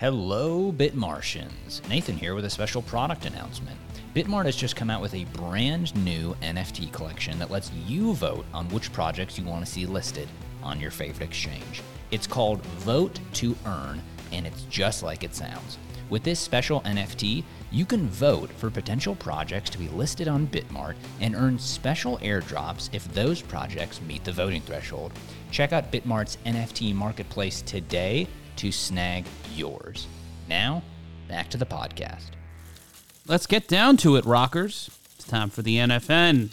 Hello, Bitmartians. Nathan here with a special product announcement. Bitmart has just come out with a brand new NFT collection that lets you vote on which projects you want to see listed on your favorite exchange. It's called Vote to Earn, and it's just like it sounds. With this special NFT, you can vote for potential projects to be listed on Bitmart and earn special airdrops if those projects meet the voting threshold. Check out Bitmart's NFT marketplace today to snag yours. Now, back to the podcast. Let's get down to it, rockers. It's time for the NFN.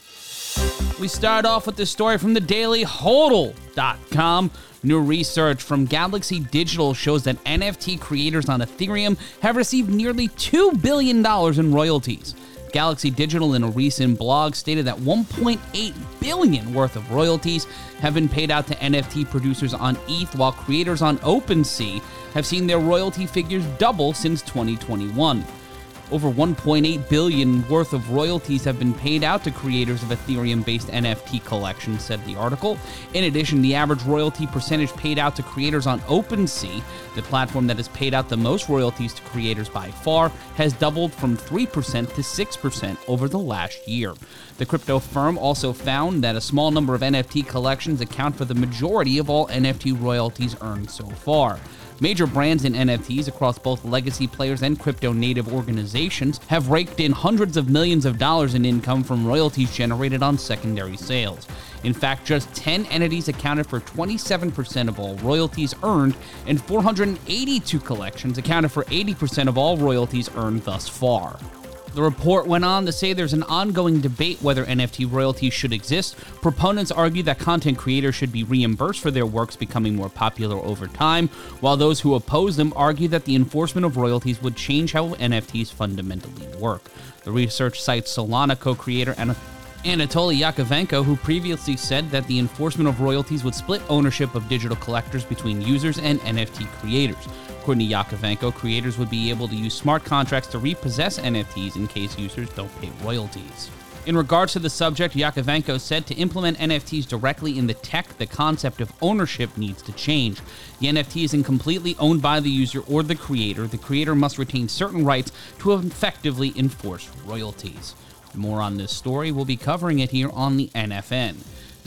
We start off with this story from the dailyhodl.com. New research from Galaxy Digital shows that NFT creators on Ethereum have received nearly $2 billion in royalties. Galaxy Digital in a recent blog stated that 1.8 billion worth of royalties have been paid out to NFT producers on ETH while creators on OpenSea have seen their royalty figures double since 2021. Over 1.8 billion worth of royalties have been paid out to creators of Ethereum-based NFT collections, said the article. In addition, the average royalty percentage paid out to creators on OpenSea, the platform that has paid out the most royalties to creators by far, has doubled from 3% to 6% over the last year. The crypto firm also found that a small number of NFT collections account for the majority of all NFT royalties earned so far. Major brands in NFTs across both legacy players and crypto native organizations have raked in hundreds of millions of dollars in income from royalties generated on secondary sales. In fact, just 10 entities accounted for 27% of all royalties earned, and 482 collections accounted for 80% of all royalties earned thus far. The report went on to say there's an ongoing debate whether NFT royalties should exist. Proponents argue that content creators should be reimbursed for their works becoming more popular over time, while those who oppose them argue that the enforcement of royalties would change how NFTs fundamentally work. The research cites Solana co creator and Anatoly Yakovenko, who previously said that the enforcement of royalties would split ownership of digital collectors between users and NFT creators. According to Yakovenko, creators would be able to use smart contracts to repossess NFTs in case users don't pay royalties. In regards to the subject, Yakovenko said to implement NFTs directly in the tech, the concept of ownership needs to change. The NFT isn't completely owned by the user or the creator. The creator must retain certain rights to effectively enforce royalties. More on this story, we'll be covering it here on the NFN.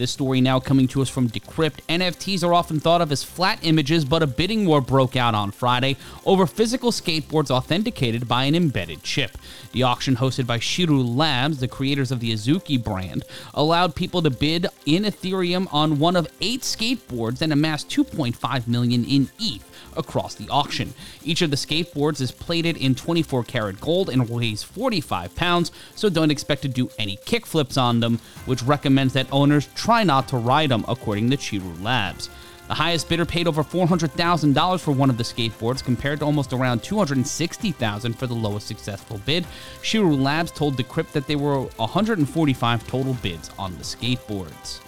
This story now coming to us from Decrypt. NFTs are often thought of as flat images, but a bidding war broke out on Friday over physical skateboards authenticated by an embedded chip. The auction hosted by Chiru Labs, the creators of the Azuki brand, allowed people to bid in Ethereum on one of eight skateboards and amassed 2.5 million in ETH across the auction. Each of the skateboards is plated in 24 karat gold and weighs 45 pounds, so don't expect to do any kickflips on them, which recommends that owners try not to ride them, according to Chiru Labs. The highest bidder paid over $400,000 for one of the skateboards, compared to almost around $260,000 for the lowest successful bid. Chiru Labs told Decrypt that there were 145 total bids on the skateboards.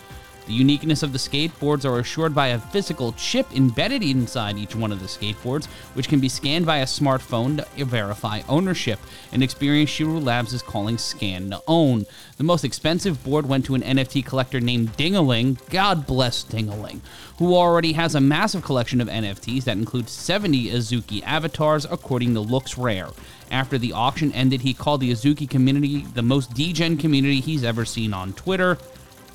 The uniqueness of the skateboards are assured by a physical chip embedded inside each one of the skateboards, which can be scanned by a smartphone to verify ownership, an experience Chiru Labs is calling Scan to Own. The most expensive board went to an NFT collector named Dingaling, God bless Dingaling, who already has a massive collection of NFTs that includes 70 Azuki avatars, according to LooksRare. After the auction ended, he called the Azuki community the most degen community he's ever seen on Twitter.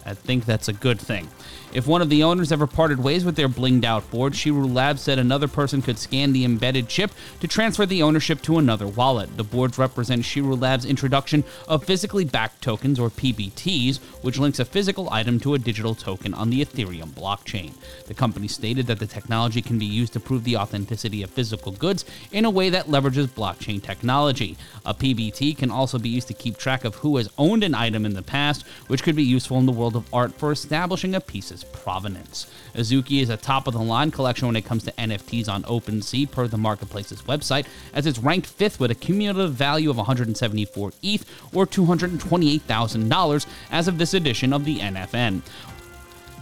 I think that's a good thing. If one of the owners ever parted ways with their blinged out board, Chiru Labs said another person could scan the embedded chip to transfer the ownership to another wallet. The boards represent Chiru Labs' introduction of physically backed tokens, or PBTs, which links a physical item to a digital token on the Ethereum blockchain. The company stated that the technology can be used to prove the authenticity of physical goods in a way that leverages blockchain technology. A PBT can also be used to keep track of who has owned an item in the past, which could be useful in the world of art for establishing a piece's provenance. Azuki is a top of the line collection when it comes to NFTs on OpenSea, per the marketplace's website, as it's ranked fifth with a cumulative value of 174 ETH or $228,000 as of this edition of the NFN.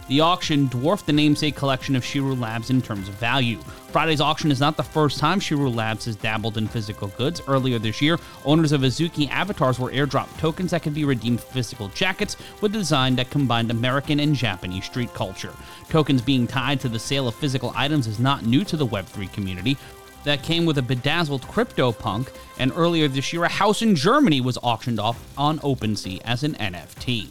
The auction dwarfed the namesake collection of Chiru Labs in terms of value. Friday's auction is not the first time Chiru Labs has dabbled in physical goods. Earlier this year, owners of Azuki avatars were airdropped tokens that could be redeemed for physical jackets with a design that combined American and Japanese street culture. Tokens being tied to the sale of physical items is not new to the Web3 community. that came with a bedazzled CryptoPunk, and earlier this year, a house in Germany was auctioned off on OpenSea as an NFT.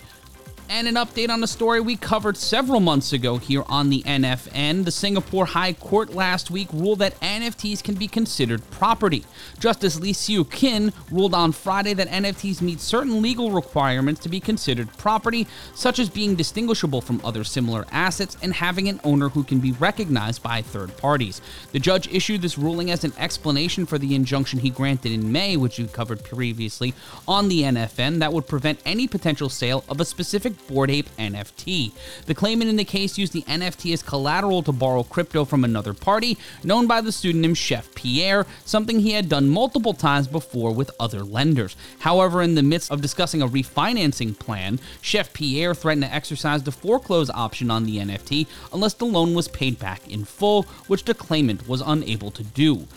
And an update on a story we covered several months ago here on the NFN. The Singapore High Court last week ruled that NFTs can be considered property. Justice Lee Seiu Kin ruled on Friday that NFTs meet certain legal requirements to be considered property, such as being distinguishable from other similar assets and having an owner who can be recognized by third parties. The judge issued this ruling as an explanation for the injunction he granted in May, which we covered previously on the NFN, that would prevent any potential sale of a specific Bored Ape NFT. The claimant in the case used the NFT as collateral to borrow crypto from another party, known by the pseudonym Chef Pierre, something he had done multiple times before with other lenders. However, in the midst of discussing a refinancing plan, Chef Pierre threatened to exercise the foreclose option on the NFT unless the loan was paid back in full, which the claimant was unable to do.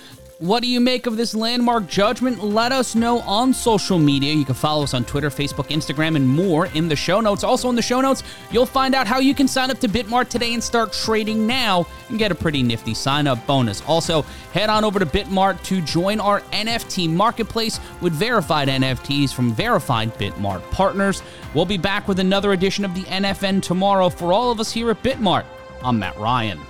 What do you make of this landmark judgment? Let us know on social media. You can follow us on Twitter, Facebook, Instagram, and more in the show notes. Also, in the show notes, you'll find out how you can sign up to Bitmart today and start trading now and get a pretty nifty sign up bonus. Also, head on over to Bitmart to join our NFT marketplace with verified NFTs from verified Bitmart partners. We'll be back with another edition of the NFN tomorrow. For all of us here at Bitmart, I'm Matt Ryan.